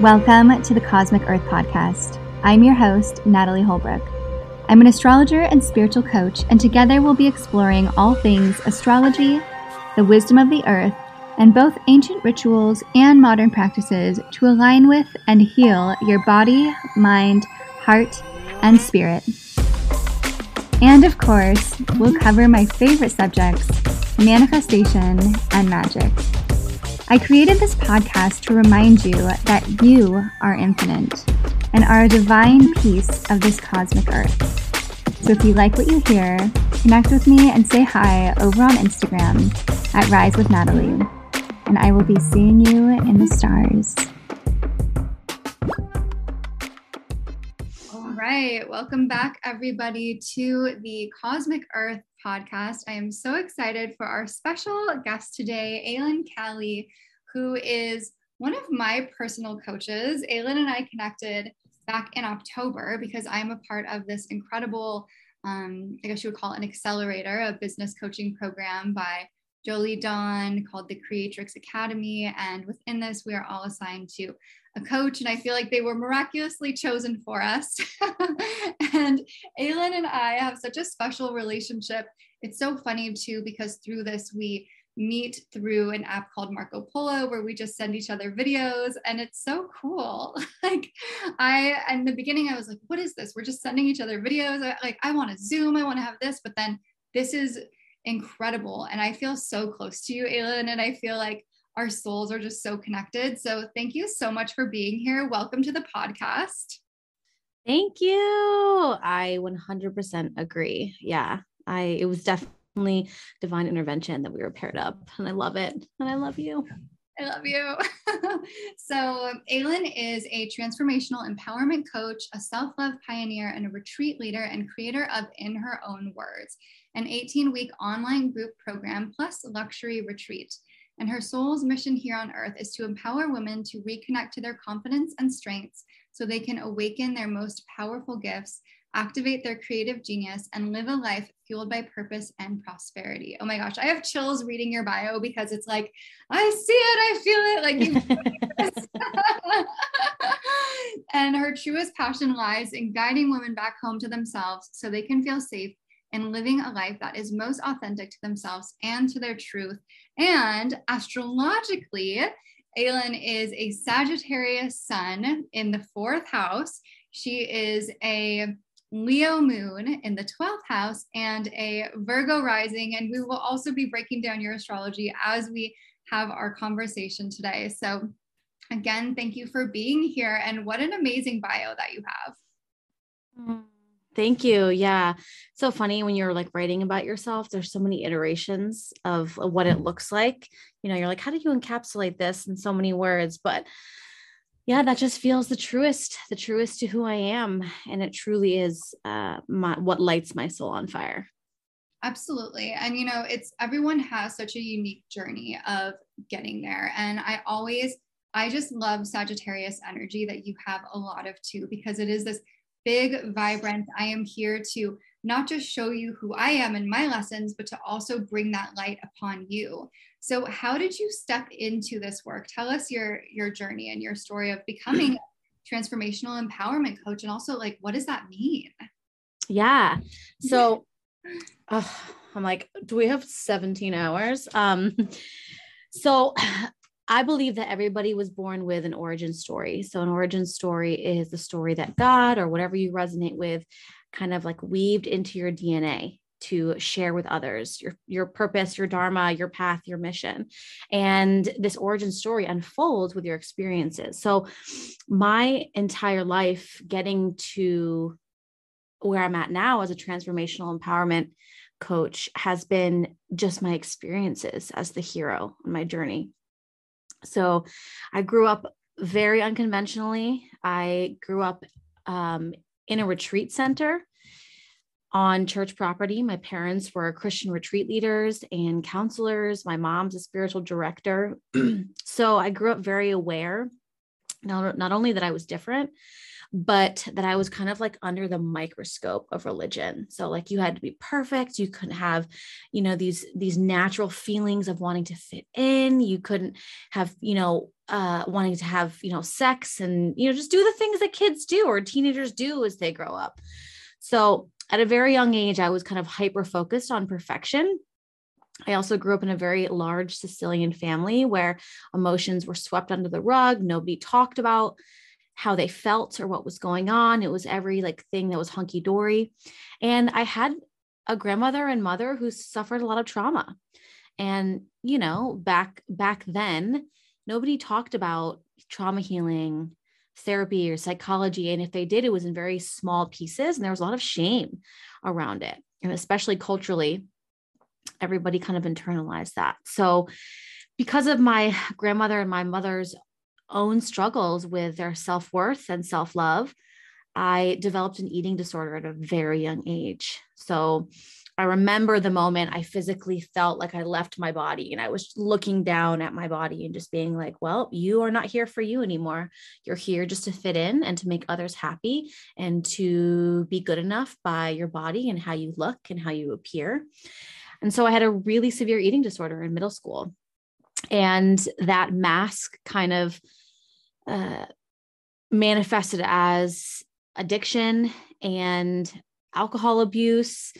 Welcome to the Cosmic Earth Podcast. I'm your host, Natalie Holbrook. I'm an astrologer and spiritual coach, and together we'll be exploring all things astrology, the wisdom of the earth, and both ancient rituals and modern practices to align with and heal your body, mind, heart, and spirit. And of course, we'll cover my favorite subjects manifestation and magic. I created this podcast to remind you that you are infinite and are a divine piece of this cosmic earth. So if you like what you hear, connect with me and say hi over on Instagram at Rise with Natalie. And I will be seeing you in the stars. All right. Welcome back, everybody, to the Cosmic Earth podcast. I am so excited for our special guest today, Alyn Caley, who is one of my personal coaches. Alyn and I connected back in October because I'm a part of this incredible, um, I guess you would call it an accelerator, a business coaching program by Jolie Dawn called the Creatrix Academy. And within this, we are all assigned to coach, and I feel like they were miraculously chosen for us. and Alyn and I have such a special relationship. It's so funny too, because through this, we meet through an app called Marco Polo where we just send each other videos and it's so cool. like I in the beginning I was like what is this? We're just sending each other videos. I, like I want to zoom, I want to have this, but then this is incredible and I feel so close to you Alyn and I feel like our souls are just so connected. So thank you so much for being here. Welcome to the podcast. Thank you. I 100% agree. Yeah. I it was definitely divine intervention that we were paired up and I love it. And I love you. I love you. so, Alyn is a transformational empowerment coach, a self love pioneer, and a retreat leader and creator of In Her Own Words, an 18 week online group program plus luxury retreat. And her soul's mission here on earth is to empower women to reconnect to their confidence and strengths so they can awaken their most powerful gifts, activate their creative genius, and live a life fueled by purpose and prosperity. Oh my gosh, I have chills reading your bio because it's like, I see it, I feel it. Like, and her truest passion lies in guiding women back home to themselves so they can feel safe and living a life that is most authentic to themselves and to their truth. And astrologically, Alyn is a Sagittarius sun in the fourth house. She is a Leo moon in the 12th house and a Virgo rising. And we will also be breaking down your astrology as we have our conversation today. So, again, thank you for being here. And what an amazing bio that you have. Mm. Thank you. Yeah. So funny when you're like writing about yourself, there's so many iterations of what it looks like. You know, you're like, how do you encapsulate this in so many words? But yeah, that just feels the truest, the truest to who I am. And it truly is uh, my, what lights my soul on fire. Absolutely. And, you know, it's everyone has such a unique journey of getting there. And I always, I just love Sagittarius energy that you have a lot of too, because it is this big, vibrant. I am here to not just show you who I am in my lessons, but to also bring that light upon you. So, how did you step into this work? Tell us your your journey and your story of becoming a transformational empowerment coach, and also like, what does that mean? Yeah. So, uh, I'm like, do we have 17 hours? Um, so I believe that everybody was born with an origin story. So, an origin story is the story that God or whatever you resonate with kind of like weaved into your DNA to share with others your your purpose your dharma your path your mission. And this origin story unfolds with your experiences. So my entire life getting to where i'm at now as a transformational empowerment coach has been just my experiences as the hero on my journey so I grew up very unconventionally. I grew up um, in a retreat center on church property. My parents were Christian retreat leaders and counselors. My mom's a spiritual director. so I grew up very aware not, not only that I was different, but that I was kind of like under the microscope of religion. So like you had to be perfect. You couldn't have, you know, these these natural feelings of wanting to fit in. You couldn't have, you know, uh wanting to have, you know, sex and, you know, just do the things that kids do or teenagers do as they grow up. So at a very young age, I was kind of hyper focused on perfection. I also grew up in a very large Sicilian family where emotions were swept under the rug. Nobody talked about how they felt or what was going on. It was every like thing that was hunky dory. And I had a grandmother and mother who suffered a lot of trauma. And, you know, back back then, nobody talked about trauma healing, therapy or psychology. And if they did, it was in very small pieces. And there was a lot of shame around it. And especially culturally, everybody kind of internalized that. So because of my grandmother and my mother's own struggles with their self worth and self love, I developed an eating disorder at a very young age. So I remember the moment I physically felt like I left my body and I was looking down at my body and just being like, well, you are not here for you anymore. You're here just to fit in and to make others happy and to be good enough by your body and how you look and how you appear. And so I had a really severe eating disorder in middle school. And that mask kind of uh, manifested as addiction and alcohol abuse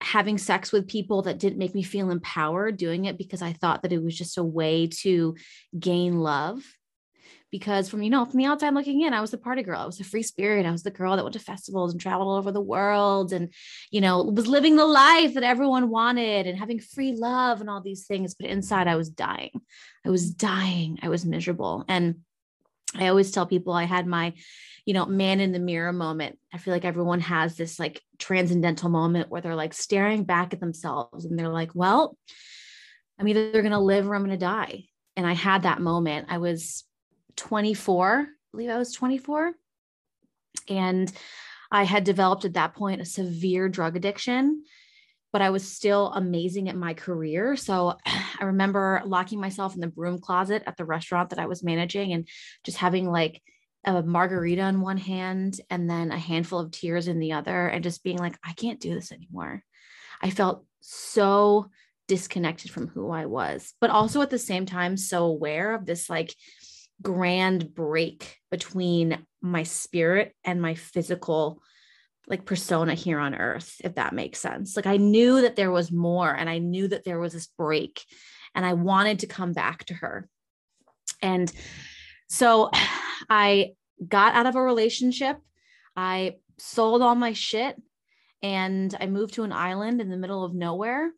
having sex with people that didn't make me feel empowered doing it because i thought that it was just a way to gain love because from you know from the outside looking in i was the party girl. I was a free spirit. I was the girl that went to festivals and traveled all over the world and you know was living the life that everyone wanted and having free love and all these things. But inside i was dying. I was dying. I was miserable. And i always tell people i had my you know man in the mirror moment. I feel like everyone has this like transcendental moment where they're like staring back at themselves and they're like well i'm either going to live or i'm going to die. And i had that moment. I was 24, I believe I was 24. And I had developed at that point a severe drug addiction, but I was still amazing at my career. So I remember locking myself in the broom closet at the restaurant that I was managing and just having like a margarita in one hand and then a handful of tears in the other, and just being like, I can't do this anymore. I felt so disconnected from who I was, but also at the same time, so aware of this like grand break between my spirit and my physical like persona here on earth if that makes sense. Like i knew that there was more and i knew that there was this break and i wanted to come back to her. And so i got out of a relationship. I sold all my shit and i moved to an island in the middle of nowhere.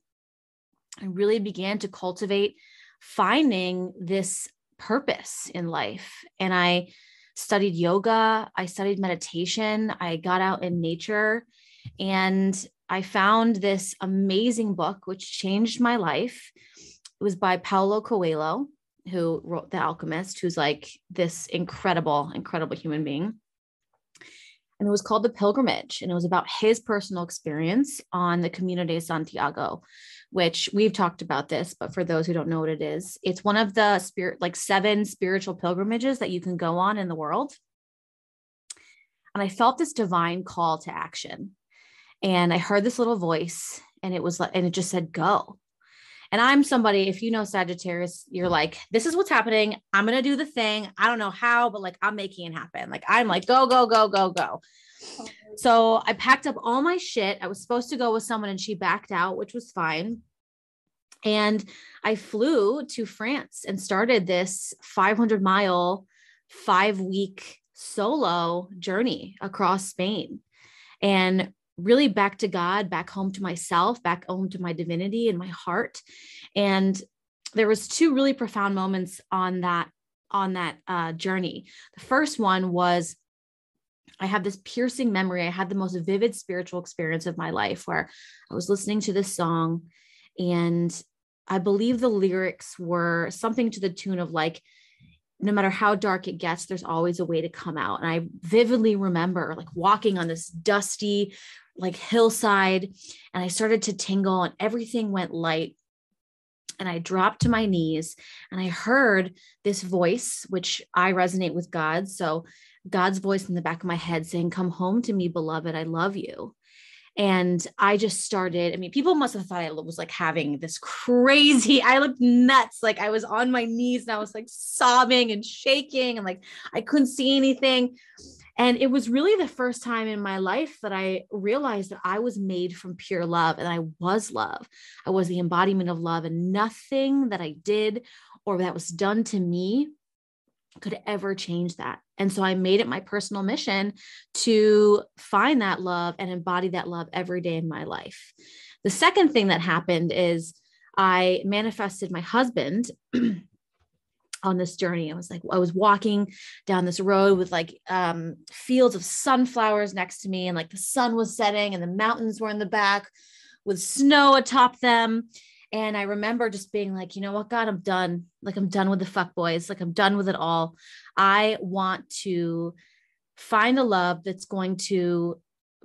I really began to cultivate finding this purpose in life. And I studied yoga, I studied meditation, I got out in nature, and I found this amazing book which changed my life. It was by Paulo Coelho, who wrote The Alchemist, who's like this incredible, incredible human being. And it was called The Pilgrimage, and it was about his personal experience on the Camino de Santiago, which we've talked about this, but for those who don't know what it is, it's one of the spirit, like seven spiritual pilgrimages that you can go on in the world. And I felt this divine call to action. And I heard this little voice, and it was like, and it just said, go. And I'm somebody, if you know Sagittarius, you're like, this is what's happening. I'm going to do the thing. I don't know how, but like, I'm making it happen. Like, I'm like, go, go, go, go, go. So I packed up all my shit. I was supposed to go with someone and she backed out, which was fine. And I flew to France and started this 500 mile, five week solo journey across Spain. And really back to God, back home to myself, back home to my divinity and my heart. And there was two really profound moments on that on that uh, journey. The first one was I have this piercing memory. I had the most vivid spiritual experience of my life where I was listening to this song and I believe the lyrics were something to the tune of like, no matter how dark it gets, there's always a way to come out. And I vividly remember like walking on this dusty, like hillside, and I started to tingle and everything went light. and I dropped to my knees and I heard this voice, which I resonate with God. So, God's voice in the back of my head saying, Come home to me, beloved. I love you. And I just started. I mean, people must have thought I was like having this crazy, I looked nuts. Like I was on my knees and I was like sobbing and shaking and like I couldn't see anything. And it was really the first time in my life that I realized that I was made from pure love and I was love. I was the embodiment of love, and nothing that I did or that was done to me could ever change that. And so I made it my personal mission to find that love and embody that love every day in my life. The second thing that happened is I manifested my husband on this journey. I was like, I was walking down this road with like um, fields of sunflowers next to me, and like the sun was setting, and the mountains were in the back with snow atop them. And I remember just being like, you know what, God, I'm done. Like, I'm done with the fuck boys. Like, I'm done with it all. I want to find a love that's going to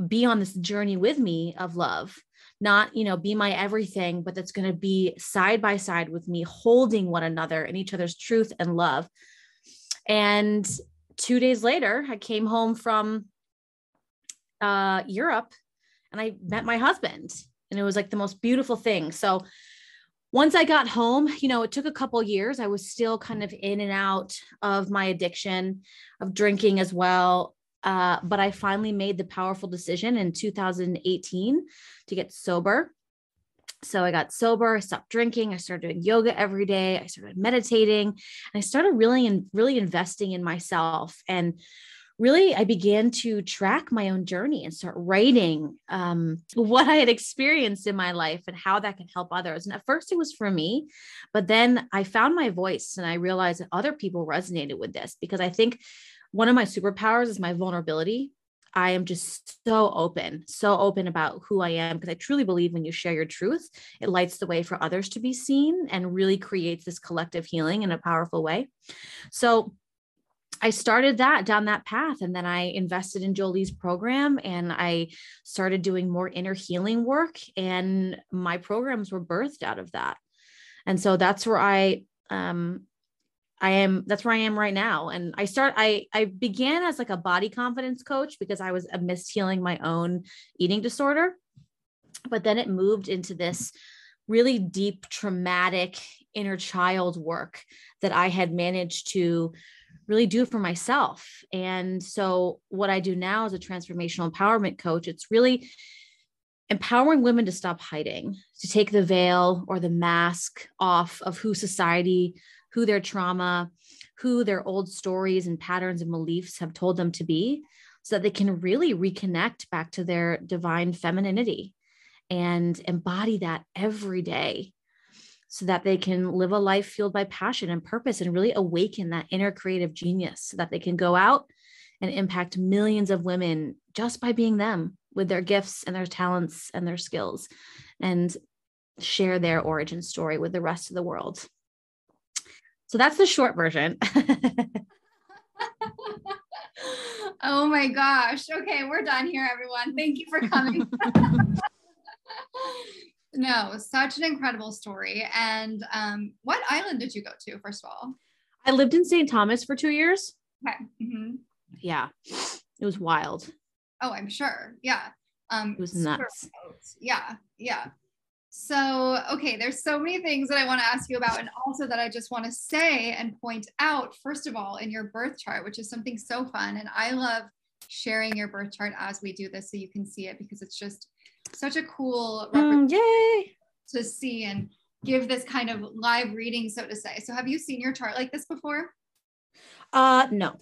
be on this journey with me of love not you know be my everything but that's going to be side by side with me holding one another and each other's truth and love and two days later i came home from uh europe and i met my husband and it was like the most beautiful thing so once I got home, you know, it took a couple years. I was still kind of in and out of my addiction of drinking as well. Uh, but I finally made the powerful decision in 2018 to get sober. So I got sober, I stopped drinking, I started doing yoga every day, I started meditating, and I started really and really investing in myself. And really, I began to track my own journey and start writing um, what I had experienced in my life and how that can help others. And at first, it was for me, but then I found my voice and I realized that other people resonated with this because I think one of my superpowers is my vulnerability. I am just so open, so open about who I am because I truly believe when you share your truth, it lights the way for others to be seen and really creates this collective healing in a powerful way. So I started that down that path. And then I invested in Jolie's program and I started doing more inner healing work. And my programs were birthed out of that. And so that's where I um, I am that's where I am right now. And I start I I began as like a body confidence coach because I was a missed healing my own eating disorder. But then it moved into this really deep traumatic inner child work that I had managed to really do for myself. And so what I do now as a transformational empowerment coach, it's really empowering women to stop hiding, to take the veil or the mask off of who society who their trauma, who their old stories and patterns and beliefs have told them to be, so that they can really reconnect back to their divine femininity and embody that every day so that they can live a life fueled by passion and purpose and really awaken that inner creative genius so that they can go out and impact millions of women just by being them with their gifts and their talents and their skills and share their origin story with the rest of the world. So that's the short version. oh my gosh. Okay, we're done here, everyone. Thank you for coming. no, such an incredible story. And um, what island did you go to, first of all? I lived in St. Thomas for two years. Okay. Mm-hmm. Yeah, it was wild. Oh, I'm sure. Yeah. Um, it was nuts. Yeah. Yeah. So, okay, there's so many things that I want to ask you about, and also that I just want to say and point out, first of all, in your birth chart, which is something so fun. And I love sharing your birth chart as we do this so you can see it because it's just such a cool mm, yay. to see and give this kind of live reading, so to say. So, have you seen your chart like this before? Uh, no.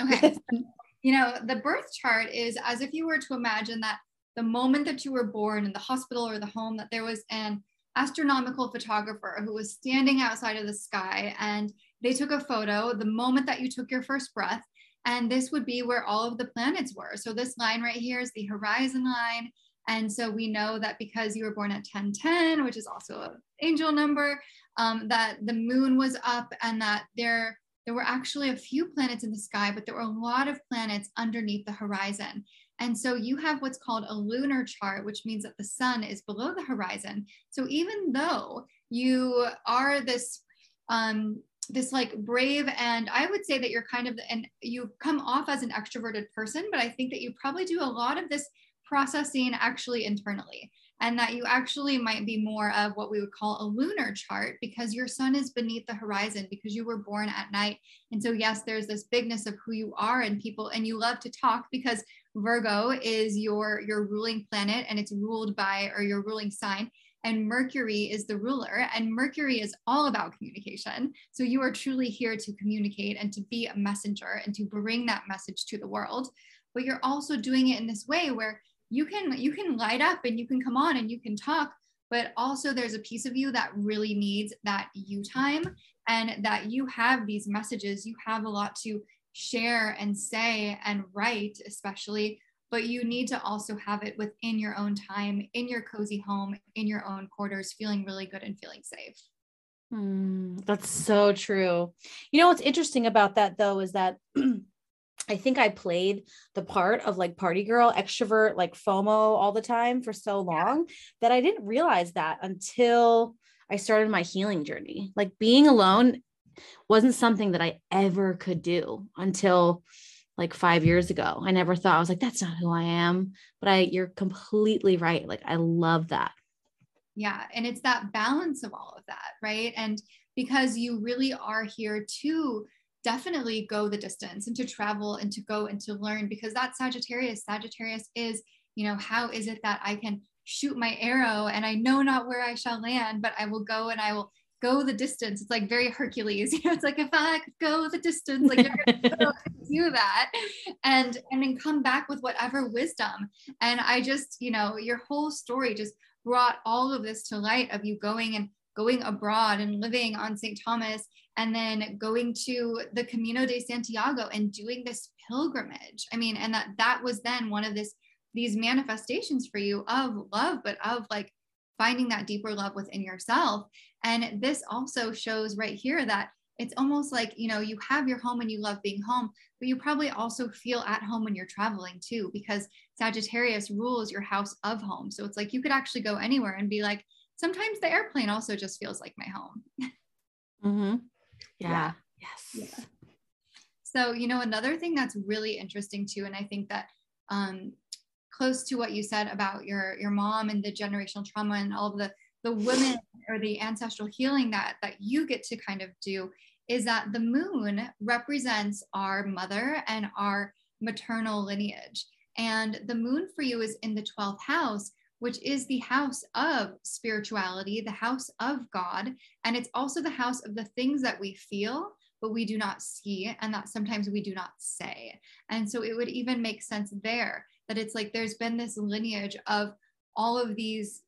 Okay. you know, the birth chart is as if you were to imagine that the moment that you were born in the hospital or the home that there was an astronomical photographer who was standing outside of the sky and they took a photo the moment that you took your first breath and this would be where all of the planets were so this line right here is the horizon line and so we know that because you were born at 1010 which is also an angel number um, that the moon was up and that there there were actually a few planets in the sky but there were a lot of planets underneath the horizon And so you have what's called a lunar chart, which means that the sun is below the horizon. So even though you are this um, this like brave and i would say that you're kind of and you come off as an extroverted person but i think that you probably do a lot of this processing actually internally and that you actually might be more of what we would call a lunar chart because your sun is beneath the horizon because you were born at night and so yes there's this bigness of who you are and people and you love to talk because virgo is your your ruling planet and it's ruled by or your ruling sign and Mercury is the ruler, and Mercury is all about communication. So you are truly here to communicate and to be a messenger and to bring that message to the world. But you're also doing it in this way where you can you can light up and you can come on and you can talk, but also there's a piece of you that really needs that you time and that you have these messages, you have a lot to share and say and write, especially but you need to also have it within your own time, in your cozy home, in your own quarters, feeling really good and feeling safe. Mm, that's so true. You know what's interesting about that though is that I think I played the part of like party girl, extrovert, like FOMO all the time for so long yeah. that I didn't realize that until I started my healing journey. Like being alone wasn't something that I ever could do until like five years ago. I never thought I was like, that's not who I am. But I, you're completely right. Like, I love that. Yeah. And it's that balance of all of that, right? And because you really are here to definitely go the distance and to travel and to go and to learn, because that's Sagittarius. Sagittarius is, you know, how is it that I can shoot my arrow and I know not where I shall land, but I will go and I will go the distance. It's like very Hercules. You know, it's like if I could go the distance, like do that and and then come back with whatever wisdom. And I just, you know, your whole story just brought all of this to light of you going and going abroad and living on St. Thomas and then going to the Camino de Santiago and doing this pilgrimage. I mean, and that that was then one of this these manifestations for you of love, but of like finding that deeper love within yourself. And this also shows right here that it's almost like, you know, you have your home and you love being home, but you probably also feel at home when you're traveling too, because Sagittarius rules your house of home. So it's like you could actually go anywhere and be like, sometimes the airplane also just feels like my home. mm-hmm. Yeah. yeah. Yes. Yeah. So, you know, another thing that's really interesting too, and I think that um, close to what you said about your your mom and the generational trauma and all of the the women or the ancestral healing that that you get to kind of do is that the moon represents our mother and our maternal lineage and the moon for you is in the 12th house which is the house of spirituality the house of god. And it's also the house of the things that we feel but we do not see and that sometimes we do not say. And so it would even make sense there that it's like there's been this lineage of all of these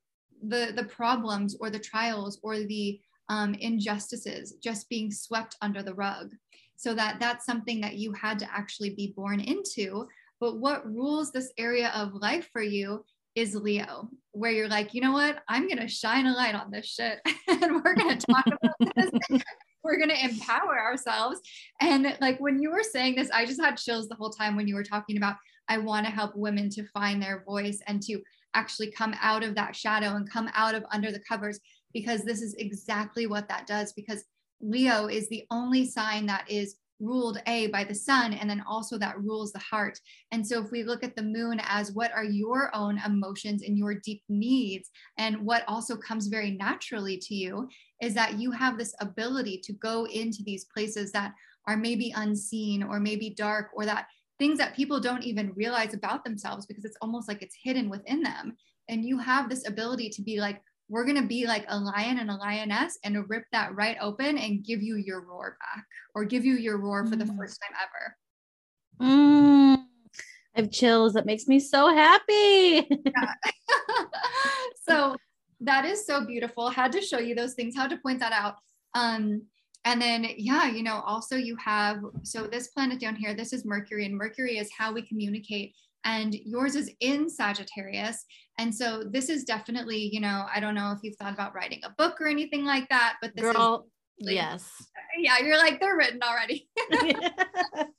the the problems or the trials or the um, injustices just being swept under the rug. So that that's something that you had to actually be born into. But what rules this area of life for you is leo where you're like you know what? I'm going to shine a light on this shit. And we're going to talk about this. We're going to empower ourselves. And like when you were saying this i just had chills the whole time when you were talking about I want to help women to find their voice and to actually come out of that shadow and come out of under the covers because this is exactly what that does because Leo is the only sign that is ruled a by the sun and then also that rules the heart and so if we look at the moon as what are your own emotions and your deep needs and what also comes very naturally to you is that you have this ability to go into these places that are maybe unseen or maybe dark or that things that people don't even realize about themselves because it's almost like it's hidden within them. And you have this ability to be like, we're going to be like a lion and a lioness and rip that right open and give you your roar back or give you your roar for the mm. first time ever. Mm, I have chills. That makes me so happy. so that is so beautiful. Had to show you those things, how to point that out. Um, and then yeah you know also you have so this planet down here this is mercury and mercury is how we communicate and yours is in sagittarius. And so this is definitely you know i don't know if you've thought about writing a book or anything like that but this Girl, is like, yes. Yeah you're like they're written already.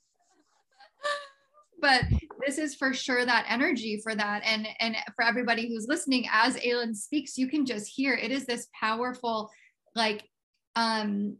But this is for sure that energy for that. And and for everybody who's listening, as Alyn speaks, you can just hear it is this powerful, like um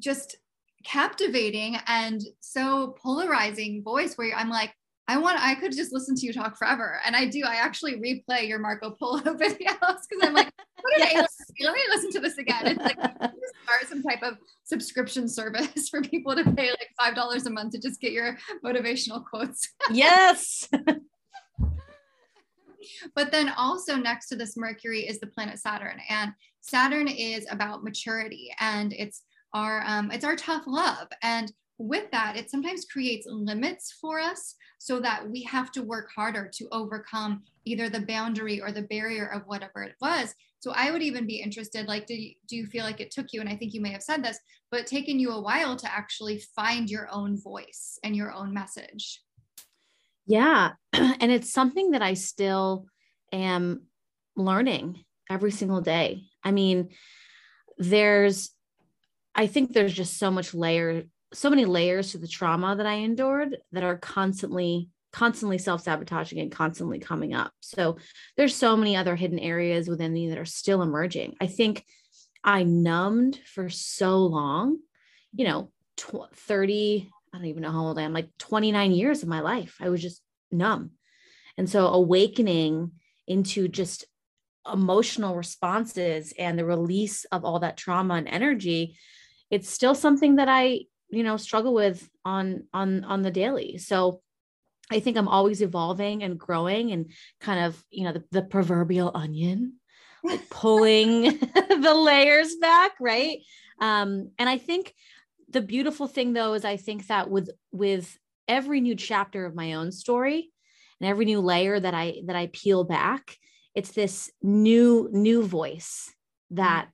just captivating and so polarizing voice where I'm like, I want, I could just listen to you talk forever. And I do, I actually replay your Marco Polo videos because I'm like, what did yes. I Let me listen to this again. It's like start some type of subscription service for people to pay like $5 a month to just get your motivational quotes. yes. but then also next to this Mercury is the planet Saturn. And Saturn is about maturity and it's our um, it's our tough love. And with that, it sometimes creates limits for us so that we have to work harder to overcome either the boundary or the barrier of whatever it was. So I would even be interested, like, do you, do you feel like it took you, and I think you may have said this, but taken you a while to actually find your own voice and your own message? Yeah. And it's something that I still am learning every single day. I mean, there's, I think there's just so much layer so many layers to the trauma that I endured that are constantly constantly self-sabotaging and constantly coming up. So there's so many other hidden areas within me that are still emerging. I think I numbed for so long, you know, tw- 30, I don't even know how old I am, like 29 years of my life. I was just numb. And so awakening into just emotional responses and the release of all that trauma and energy, it's still something that I you know struggle with on on on the daily. So i think i'm always evolving and growing and kind of you know the, the proverbial onion like pulling the layers back right? Um and i think the beautiful thing though is i think that with with every new chapter of my own story and every new layer that i that i peel back it's this new new voice that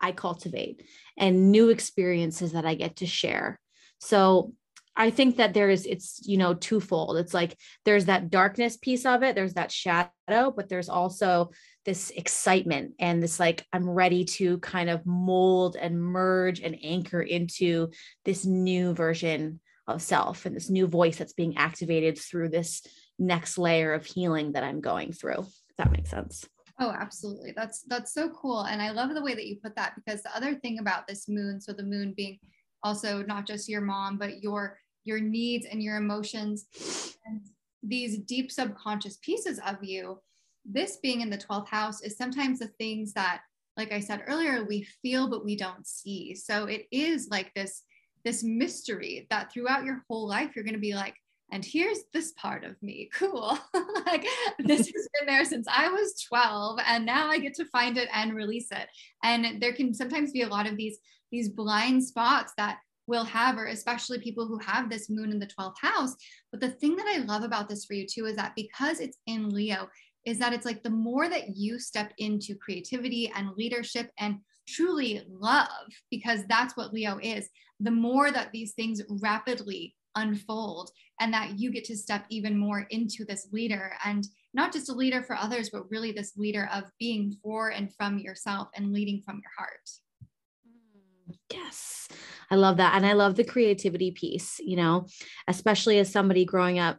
I cultivate and new experiences that I get to share. So I think that there is, it's, you know, twofold. It's like there's that darkness piece of it, there's that shadow, but there's also this excitement and this like, I'm ready to kind of mold and merge and anchor into this new version of self and this new voice that's being activated through this next layer of healing that I'm going through. If that makes sense. Oh, absolutely. That's that's so cool. And I love the way that you put that because the other thing about this moon, so the moon being also not just your mom, but your your needs and your emotions and these deep subconscious pieces of you. This being in the 12th house is sometimes the things that, like I said earlier, we feel but we don't see. So it is like this this mystery that throughout your whole life you're going to be like and here's this part of me. Cool. Like this has been there since i was 12 and now i get to find it and release it. And there can sometimes be a lot of these these blind spots that we'll have or especially people who have this moon in the 12th house. But the thing that i love about this for you too is that because it's in leo is that it's like the more that you step into creativity and leadership and truly love because that's what leo is the more that these things rapidly unfold and that you get to step even more into this leader and not just a leader for others, but really this leader of being for and from yourself and leading from your heart. Yes, I love that. And I love the creativity piece, you know, especially as somebody growing up.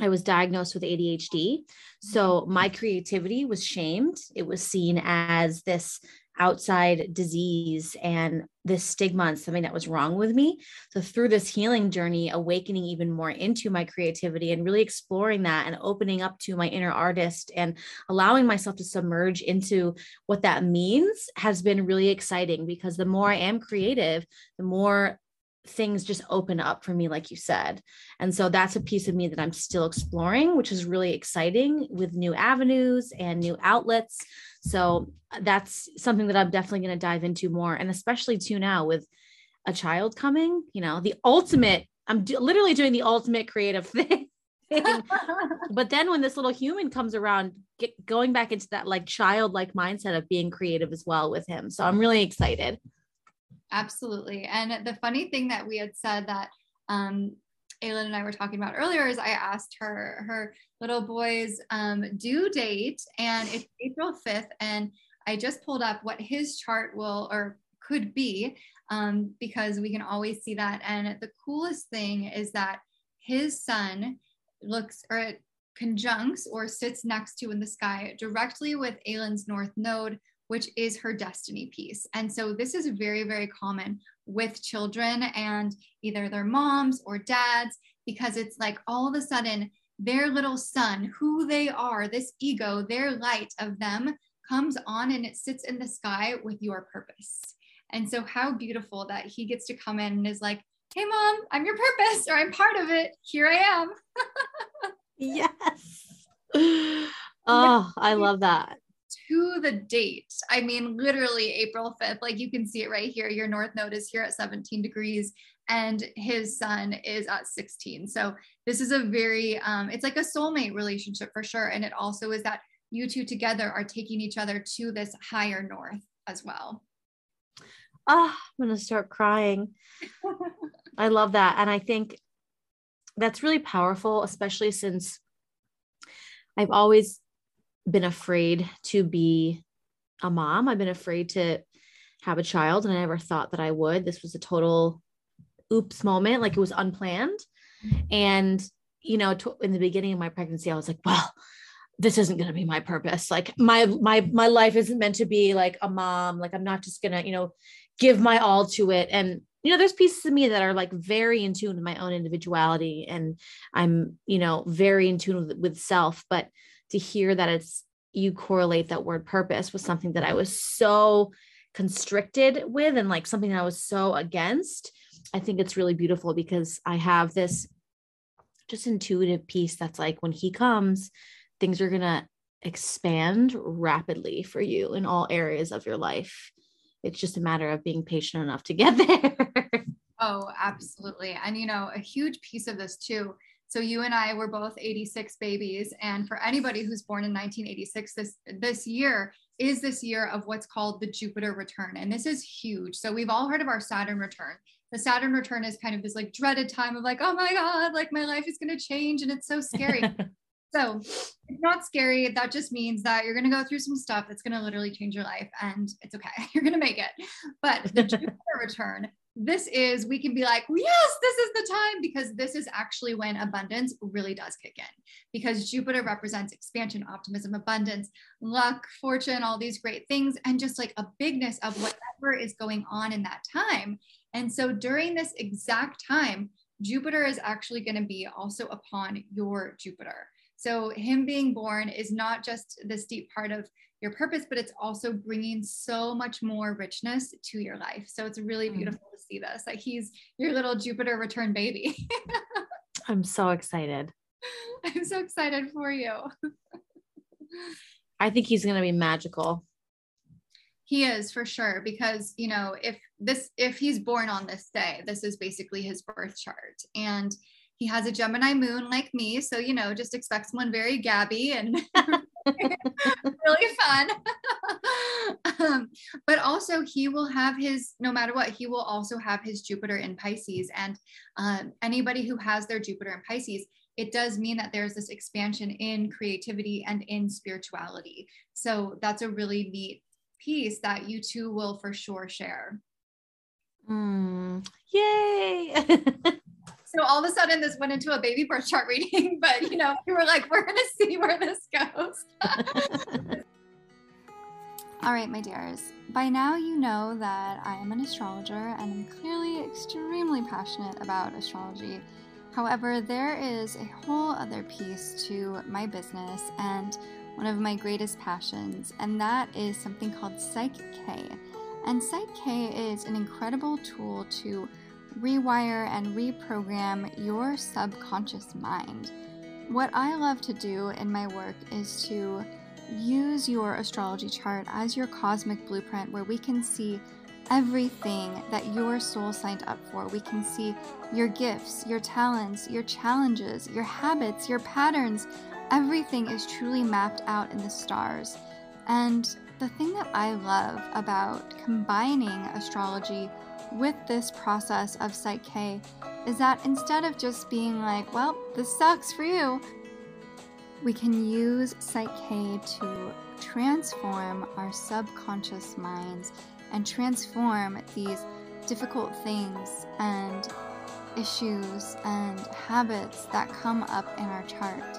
I was diagnosed with ADHD. So mm-hmm. my creativity was shamed. It was seen as this outside disease and this stigma and something that was wrong with me. So through this healing journey, awakening even more into my creativity and really exploring that and opening up to my inner artist and allowing myself to submerge into what that means has been really exciting because the more I am creative, the more things just open up for me like you said and so that's a piece of me that i'm still exploring which is really exciting with new avenues and new outlets so uh, that's something that i'm definitely going to dive into more and especially too now with a child coming you know the ultimate i'm do- literally doing the ultimate creative thing. But then when this little human comes around get going back into that like childlike mindset of being creative as well with him. So i'm really excited. Absolutely. And the funny thing that we had said that um, Alyn and I were talking about earlier is I asked her her little boy's um, due date, and it's April 5th. And I just pulled up what his chart will or could be um, because we can always see that. And the coolest thing is that his sun looks or it conjuncts or sits next to in the sky directly with Alyn's north node, which is her destiny piece. And so this is very, very common with children and either their moms or dads, because it's like all of a sudden their little son, who they are, this ego, their light of them comes on and it sits in the sky with your purpose. And so, how beautiful that he gets to come in and is like, Hey, mom, I'm your purpose, or I'm part of it. Here I am. yes. Oh, I love that. To the date. I mean, literally April 5th. Like you can see it right here. Your north node is here at 17 degrees and his sun is at 16. So this is a very, um, it's like a soulmate relationship for sure. And it also is that you two together are taking each other to this higher north as well. Oh, I'm going to start crying. I love that. And I think that's really powerful, especially since I've always been afraid to be a mom. I've been afraid to have a child, and I never thought that I would. This was a total oops moment, like it was unplanned. And, you know, in the beginning of my pregnancy, I was like, well, this isn't going to be my purpose. Like my, my, my life isn't meant to be like a mom. Like I'm not just going to, you know, give my all to it. And, you know, there's pieces of me that are like very in tune with my own individuality and I'm, you know, very in tune with, with self. But to hear that it's, you correlate that word purpose with something that I was so constricted with and like something I was so against I think it's really beautiful because I have this just intuitive piece that's like when he comes, things are going to expand rapidly for you in all areas of your life. It's just a matter of being patient enough to get there. oh, absolutely. And, you know, a huge piece of this too. So you and I were both 86 babies. And for anybody who's born in 1986, this, this year is this year of what's called the Jupiter return. And this is huge. So we've all heard of our Saturn return the Saturn return is kind of this like dreaded time of like, oh my God, like my life is going to change and it's so scary. so it's not scary. That just means that you're going to go through some stuff that's going to literally change your life and it's okay. You're going to make it. But the Jupiter return, this is, we can be like, yes, this is the time because this is actually when abundance really does kick in because Jupiter represents expansion, optimism, abundance, luck, fortune, all these great things, and just like a bigness of whatever is going on in that time. And so during this exact time, Jupiter is actually going to be also upon your Jupiter. So him being born is not just this deep part of your purpose, but it's also bringing so much more richness to your life. So it's really hmm. beautiful mm. to see this. Like he's your little Jupiter return baby. I'm so excited. I'm so excited for you. I think he's going to be magical. He is for sure because you know if this if he's born on this day, this is basically his birth chart, and he has a Gemini moon like me, so you know just expect someone very gabby and really fun. um, but also he will have his no matter what he will also have his Jupiter in Pisces, and um, anybody who has their Jupiter in Pisces it does mean that there's this expansion in creativity and in spirituality. So that's a really neat piece that you two will for sure share. Mm, yay. so all of a sudden this went into a baby birth chart reading, but you know, we were like, we're gonna see where this goes. All right, my dears. By now, you know that I am an astrologer and I'm clearly extremely passionate about astrology. However, there is a whole other piece to my business, and one of my greatest passions, and that is something called Psych K. And Psych K is an incredible tool to rewire and reprogram your subconscious mind. What I love to do in my work is to use your astrology chart as your cosmic blueprint where we can see everything that your soul signed up for. We can see your gifts, your talents, your challenges, your habits, your patterns, everything is truly mapped out in the stars. And the thing that I love about combining astrology with this process of Psych K is that instead of just being like, well, this sucks for you, we can use Psych K to transform our subconscious minds and transform these difficult things and issues and habits that come up in our chart.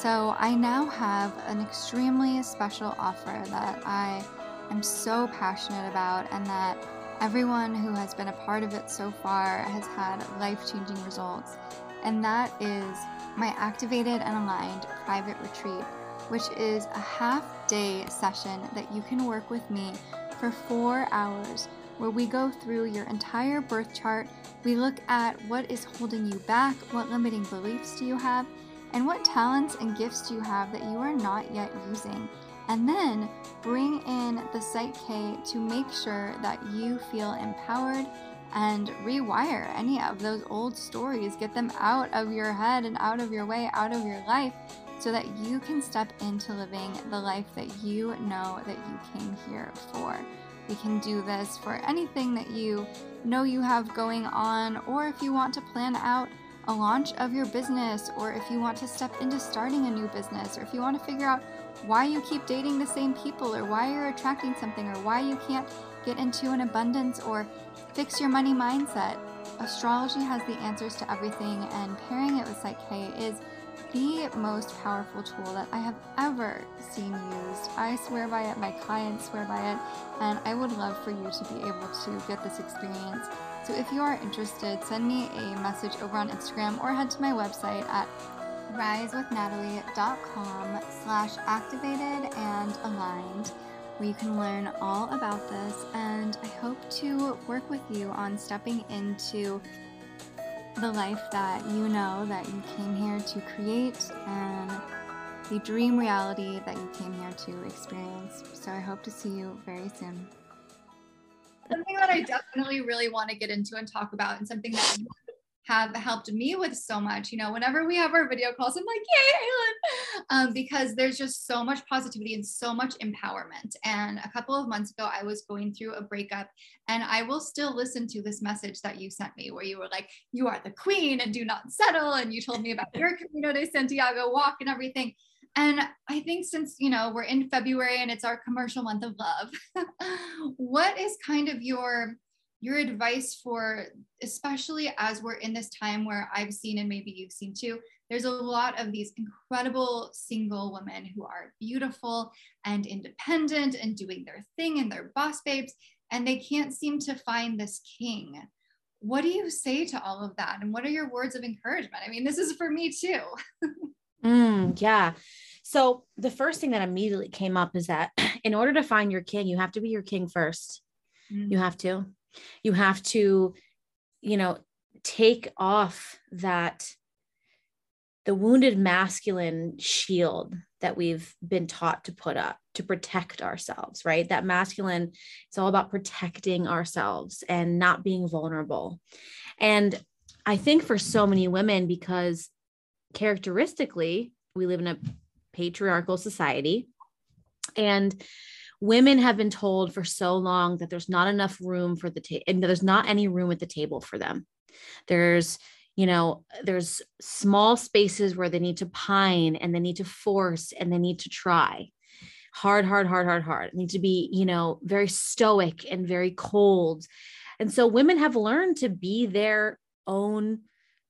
So I now have an extremely special offer that I am so passionate about and that everyone who has been a part of it so far has had life changing results. And that is my activated and aligned private retreat, which is a half day session that you can work with me for four hours where we go through your entire birth chart. We look at what is holding you back, what limiting beliefs do you have, and what talents and gifts do you have that you are not yet using. And then bring in the Psych K to make sure that you feel empowered and rewire any of those old stories. Get them out of your head and out of your way, out of your life, so that you can step into living the life that you know that you came here for. We can do this for anything that you know you have going on, or if you want to plan out a launch of your business, or if you want to step into starting a new business, or if you want to figure out why you keep dating the same people, or why you're attracting something, or why you can't get into an abundance or fix your money mindset. Astrology has the answers to everything, and pairing it with Psych K is the most powerful tool that I have ever seen used. I swear by it, my clients swear by it, and I would love for you to be able to get this experience. So if you are interested, send me a message over on Instagram or head to my website at risewithnatalie.com slash activated and aligned where you can learn all about this and I hope to work with you on stepping into the life that you know that you came here to create and the dream reality that you came here to experience. So I hope to see you very soon. Something that I definitely really want to get into and talk about, and something that have helped me with so much. You know, whenever we have our video calls, I'm like, yay, Alyn, um, because there's just so much positivity and so much empowerment. And a couple of months ago, I was going through a breakup, and I will still listen to this message that you sent me, where you were like, you are the queen and do not settle. And you told me about your Camino de Santiago walk and everything. And I think since, you know, we're in February and it's our commercial month of love, what is kind of your your advice for especially as we're in this time where I've seen and maybe you've seen too there's a lot of these incredible single women who are beautiful and independent and doing their thing and they're boss babes and they can't seem to find this king. What do you say to all of that? And what are your words of encouragement? I mean this is for me too. Mm, yeah. So the first thing that immediately came up is that in order to find your king you have to be your king first. Mm. you have to you have to, you know, take off that the wounded masculine shield that we've been taught to put up to protect ourselves, right? That masculine, it's all about protecting ourselves and not being vulnerable. And I think for so many women, because characteristically, we live in a patriarchal society and women have been told for so long that there's not enough room for the table and there's not any room at the table for them. There's you know there's small spaces where they need to pine and they need to force and they need to try. Hard hard hard hard hard. Need to be you know very stoic and very cold. And so women have learned to be their own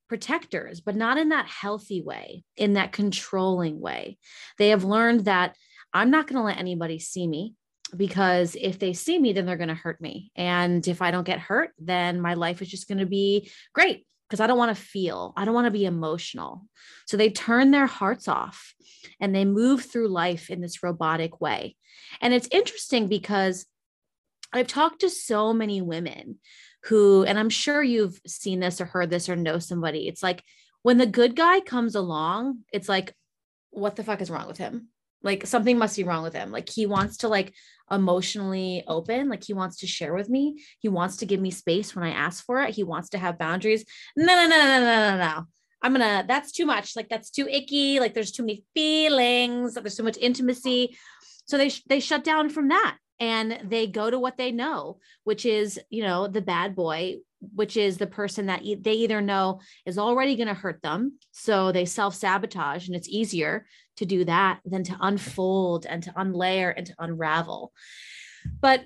protectors but not in that healthy way in that controlling way. They have learned that i'm not going to let anybody see me because if they see me, then they're going to hurt me. And if I don't get hurt, then my life is just going to be great because I don't want to feel, I don't want to be emotional. So they turn their hearts off and they move through life in this robotic way. And it's interesting because I've talked to so many women who, and I'm sure you've seen this or heard this or know somebody. It's like when the good guy comes along, it's like, what the fuck is wrong with him? Like something must be wrong with him. Like he wants to like emotionally open. Like he wants to share with me. He wants to give me space when i ask for it. He wants to have boundaries. No no no no no no no i'm gonna that's too much. Like that's too icky. Like there's too many feelings. There's so much intimacy. So they they shut down from that and they go to what they know which is you know the bad boy which is the person that they either know is already going to hurt them. So they self sabotage, and it's easier to do that than to unfold and to unlayer and to unravel. But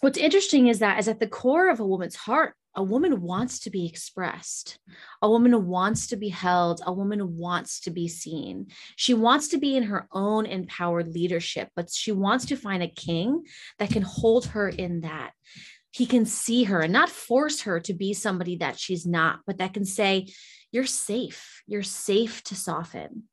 what's interesting is that is at the core of a woman's heart a woman wants to be expressed. A woman wants to be held. A woman wants to be seen. She wants to be in her own empowered leadership, but she wants to find a king that can hold her in that. He can see her and not force her to be somebody that she's not, but that can say, You're safe. You're safe to soften.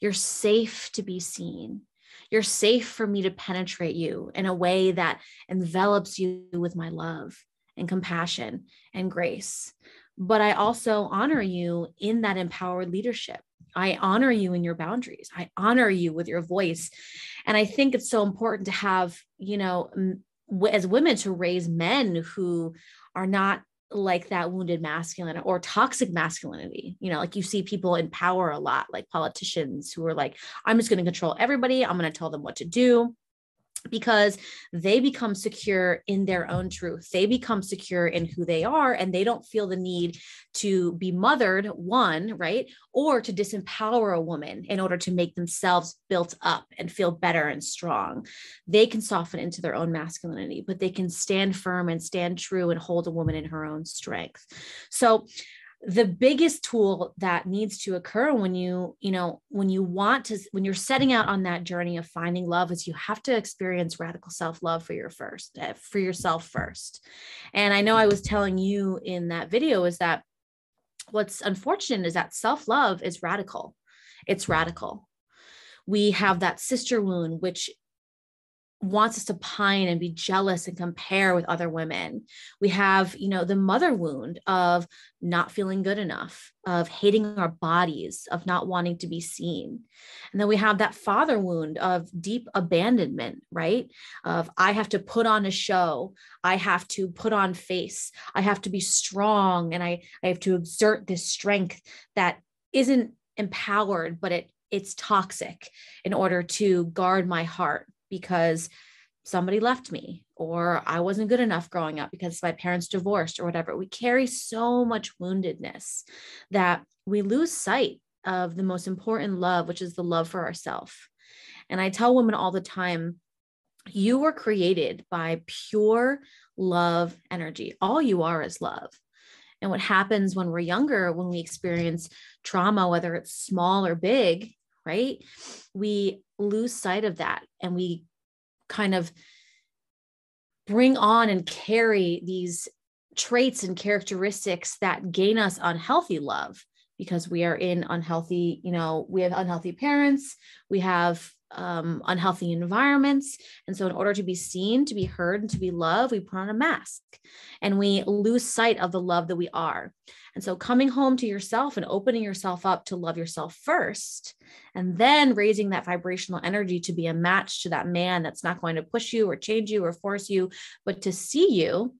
You're safe to be seen. You're safe for me to penetrate you in a way that envelops you with my love and compassion and grace. But I also honor you in that empowered leadership. I honor you in your boundaries. I honor you with your voice. And I think it's so important to have, you know, as women to raise men who are not like that wounded masculine or toxic masculinity. You know, like you see people in power a lot, like politicians who are like, I'm just going to control everybody. I'm going to tell them what to do because they become secure in their own truth. They become secure in who they are and they don't feel the need to be mothered, one, right? Or to disempower a woman in order to make themselves built up and feel better and strong. They can soften into their own masculinity, but they can stand firm and stand true and hold a woman in her own strength. So, the biggest tool that needs to occur when you you know when you want to when you're setting out on that journey of finding love is you have to experience radical self-love for your first uh, for yourself first. And i know i was telling you in that video is that what's unfortunate is that self-love is radical. It's radical. We have that sister wound which wants us to pine and be jealous and compare with other women. We have, you know, the mother wound of not feeling good enough, of hating our bodies, of not wanting to be seen. And then we have that father wound of deep abandonment, right? Of I have to put on a show, I have to put on face, I have to be strong and I I have to exert this strength that isn't empowered, but it it's toxic in order to guard my heart because somebody left me or I wasn't good enough growing up because my parents divorced or whatever. We carry so much woundedness that we lose sight of the most important love, which is the love for ourselves. And I tell women all the time, you were created by pure love energy. All you are is love. And what happens when we're younger, when we experience trauma, whether it's small or big, right? We lose sight of that and we kind of bring on and carry these traits and characteristics that gain us unhealthy love because we are in unhealthy you know we have unhealthy parents we have um, unhealthy environments and so in order to be seen to be heard and to be loved we put on a mask and we lose sight of the love that we are and so coming home to yourself and opening yourself up to love yourself first, and then raising that vibrational energy to be a match to that man that's not going to push you or change you or force you, but to see you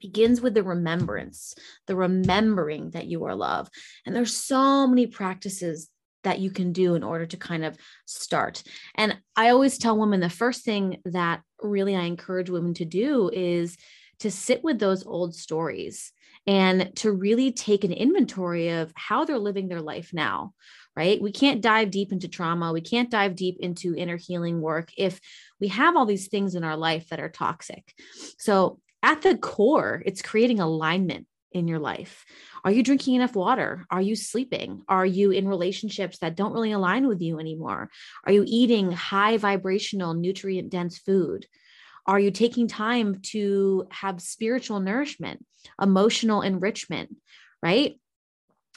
begins with the remembrance, the remembering that you are love. And there's so many practices that you can do in order to kind of start. And I always tell women the first thing that really I encourage women to do is to sit with those old stories and to really take an inventory of how they're living their life now right? We can't dive deep into trauma. We can't dive deep into inner healing work if we have all these things in our life that are toxic. So, at the core, it's creating alignment in your life. Are you drinking enough water? Are you sleeping? Are you in relationships that don't really align with you anymore? Are you eating high vibrational, nutrient dense food? Are you taking time to have spiritual nourishment, emotional enrichment, right?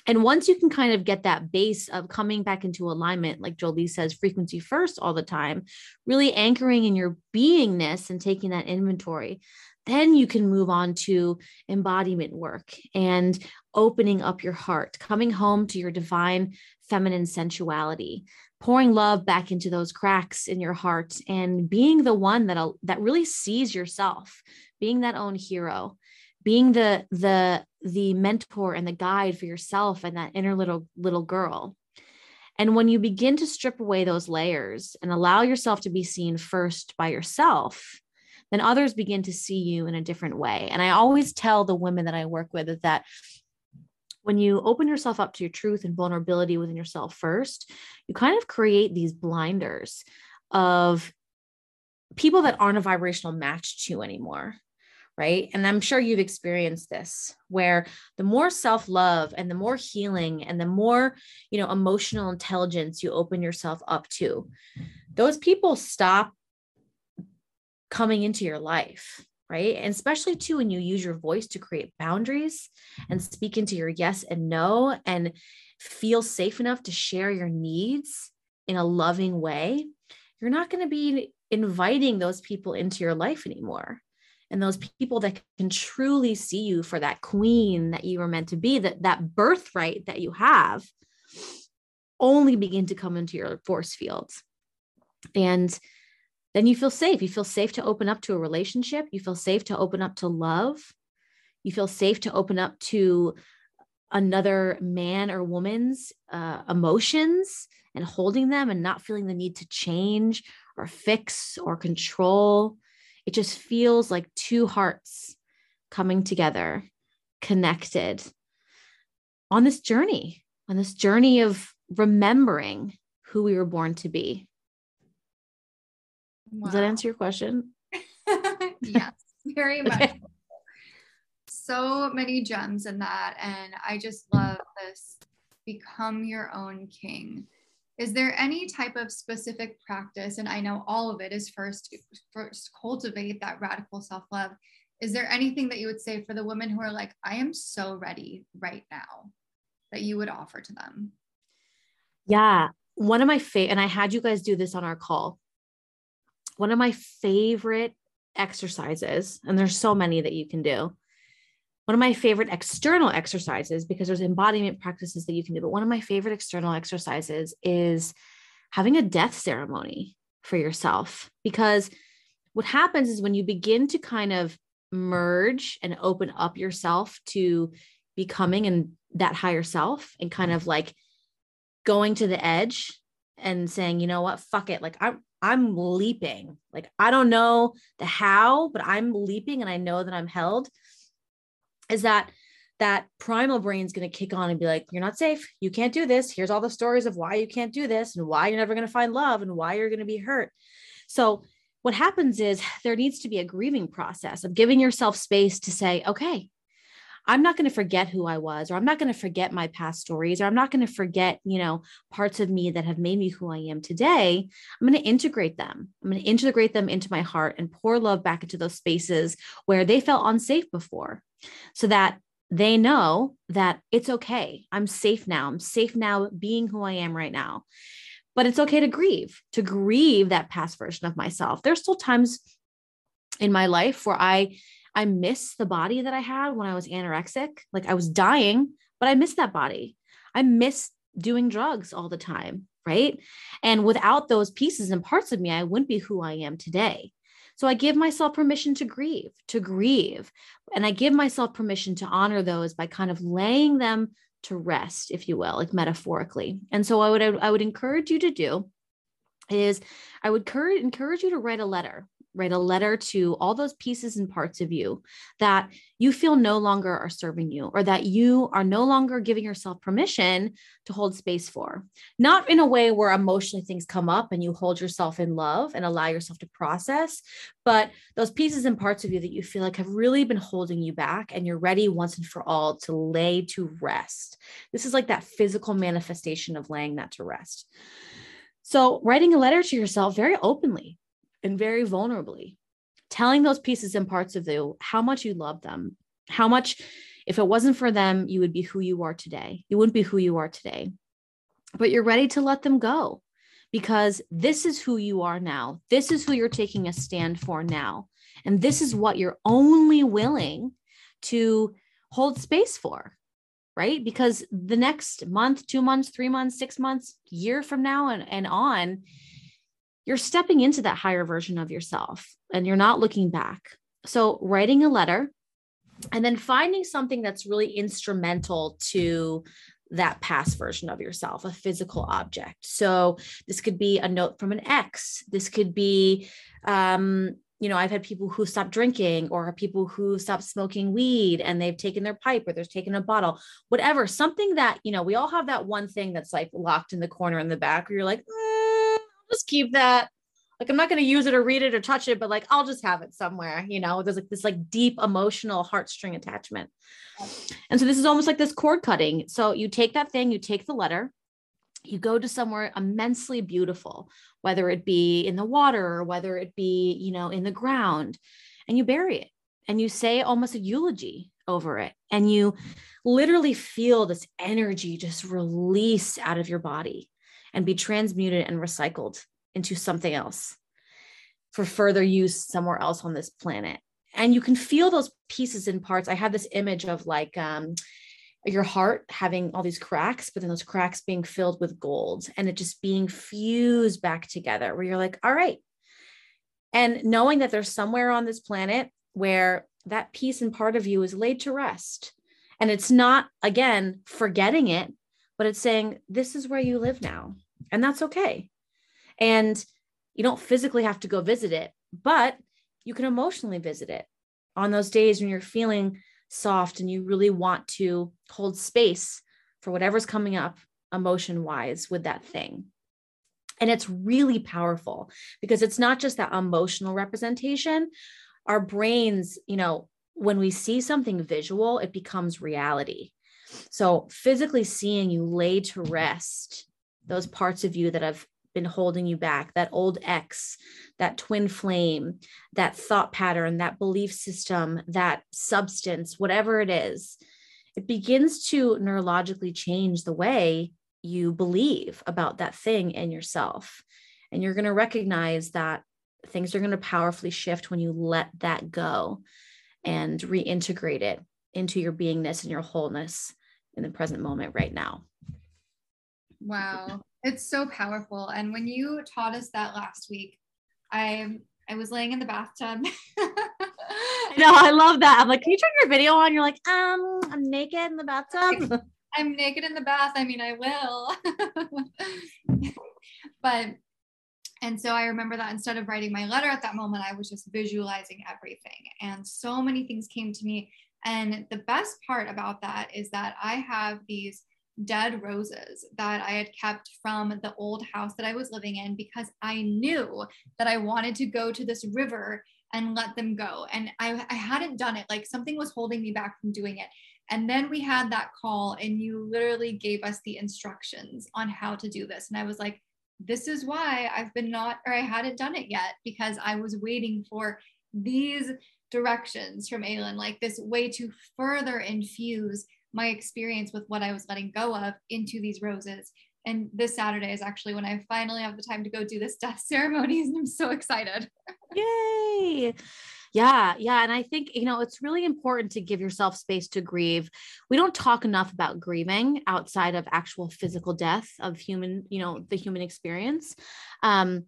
And once you can kind of get that base of coming back into alignment, like Jolie says, frequency first all the time, really anchoring in your beingness and taking that inventory, then you can move on to embodiment work and opening up your heart, coming home to your divine feminine sensuality, pouring love back into those cracks in your heart and being the one that that really sees yourself being that own hero being the the the mentor and the guide for yourself and that inner little little girl. And when you begin to strip away those layers and allow yourself to be seen first by yourself then others begin to see you in a different way. And i always tell the women that i work with that when you open yourself up to your truth and vulnerability within yourself first, you kind of create these blinders of people that aren't a vibrational match to you anymore. right? And I'm sure you've experienced this where the more self-love and the more healing and the more, you know, emotional intelligence you open yourself up to, those people stop coming into your life, right? And especially too when you use your voice to create boundaries and speak into your yes and no and feel safe enough to share your needs in a loving way, you're not going to be inviting those people into your life anymore. And those people that can truly see you for that queen that you were meant to be, that that birthright that you have, only begin to come into your force fields. And then you feel safe. You feel safe to open up to a relationship. You feel safe to open up to love. You feel safe to open up to another man or woman's uh, emotions and holding them and not feeling the need to change or fix or control. It just feels like two hearts coming together, connected on this journey, on this journey of remembering who we were born to be. Wow. Does that answer your question? yes, very much. Okay. So many gems in that. And I just love this become your own king. Is there any type of specific practice? And I know all of it is first, first cultivate that radical self love. Is there anything that you would say for the women who are like, I am so ready right now that you would offer to them? Yeah. One of my favorite, and I had you guys do this on our call one of my favorite exercises, and there's so many that you can do. One of my favorite external exercises, because there's embodiment practices that you can do, but one of my favorite external exercises is having a death ceremony for yourself. Because what happens is when you begin to kind of merge and open up yourself to becoming and that higher self and kind of like going to the edge and saying, you know what, fuck it. Like I'm I'm leaping. Like I don't know the how, but I'm leaping and I know that I'm held. Is that that primal brain is going to kick on and be like, you're not safe. You can't do this. Here's all the stories of why you can't do this and why you're never going to find love and why you're going to be hurt. So, what happens is there needs to be a grieving process of giving yourself space to say, okay, I'm not going to forget who I was, or I'm not going to forget my past stories, or I'm not going to forget, you know, parts of me that have made me who I am today. I'm going to integrate them. I'm going to integrate them into my heart and pour love back into those spaces where they felt unsafe before so that they know that it's okay. I'm safe now. I'm safe now being who I am right now. But it's okay to grieve, to grieve that past version of myself. There's still times in my life where I I miss the body that I had when I was anorexic. Like I was dying, but I miss that body. I miss doing drugs all the time. Right. And without those pieces and parts of me, I wouldn't be who I am today. So I give myself permission to grieve, to grieve. And I give myself permission to honor those by kind of laying them to rest, if you will, like metaphorically. And so I would I would encourage you to do is I would encourage encourage you to write a letter write a letter to all those pieces and parts of you that you feel no longer are serving you or that you are no longer giving yourself permission to hold space for. Not in a way where emotionally things come up and you hold yourself in love and allow yourself to process, but those pieces and parts of you that you feel like have really been holding you back and you're ready once and for all to lay to rest. This is like that physical manifestation of laying that to rest. So, writing a letter to yourself very openly, and very vulnerably, telling those pieces and parts of you how much you love them, how much, if it wasn't for them, you would be who you are today. You wouldn't be who you are today. But you're ready to let them go because this is who you are now. This is who you're taking a stand for now. And this is what you're only willing to hold space for, right? Because the next month, two months, three months, six months, year from now and, and on, you're stepping into that higher version of yourself and you're not looking back. So, writing a letter and then finding something that's really instrumental to that past version of yourself, a physical object. So, this could be a note from an ex. This could be, um, you know, I've had people who stopped drinking or people who stopped smoking weed and they've taken their pipe or they've taken a bottle, whatever, something that, you know, we all have that one thing that's like locked in the corner in the back where you're like, mm, just keep that. Like I'm not going to use it or read it or touch it, but like I'll just have it somewhere, you know. There's like this like deep emotional heartstring attachment. And so this is almost like this cord cutting. So you take that thing, you take the letter, you go to somewhere immensely beautiful, whether it be in the water or whether it be, you know, in the ground, and you bury it and you say almost a eulogy over it. And you literally feel this energy just release out of your body and be transmuted and recycled into something else for further use somewhere else on this planet. And you can feel those pieces and parts. I have this image of like um, your heart having all these cracks, but then those cracks being filled with gold and it just being fused back together, where you're like, all right. And knowing that there's somewhere on this planet where that piece and part of you is laid to rest. And it's not, again, forgetting it, but it's saying, this is where you live now. And that's okay. And you don't physically have to go visit it, but you can emotionally visit it on those days when you're feeling soft and you really want to hold space for whatever's coming up emotion wise with that thing. And it's really powerful because it's not just that emotional representation. Our brains, you know, when we see something visual, it becomes reality. So, physically seeing you lay to rest those parts of you that have been holding you back, that old ex, that twin flame, that thought pattern, that belief system, that substance, whatever it is, it begins to neurologically change the way you believe about that thing in yourself. And you're going to recognize that things are going to powerfully shift when you let that go and reintegrate it into your beingness and your wholeness in the present moment right now. Wow. It's so powerful. And when you taught us that last week, I I was laying in the bathtub. no, I love that. I'm like, can you turn your video on? You're like, um, I'm naked in the bathtub. I'm naked in the bath. I mean, I will. but and so I remember that instead of writing my letter at that moment, I was just visualizing everything. And so many things came to me. And the best part about that is that I have these dead roses that I had kept from the old house that I was living in because I knew that I wanted to go to this river and let them go. And I, I hadn't done it, like something was holding me back from doing it. And then we had that call, and you literally gave us the instructions on how to do this. And I was like, this is why I've been not, or I hadn't done it yet because I was waiting for these directions from Alyn, like this way to further infuse my experience with what I was letting go of into these roses. And this Saturday is actually when I finally have the time to go do this death ceremonies. And I'm so excited. Yay. Yeah, yeah. And I think, you know, it's really important to give yourself space to grieve. We don't talk enough about grieving outside of actual physical death of human, you know, the human experience. Um,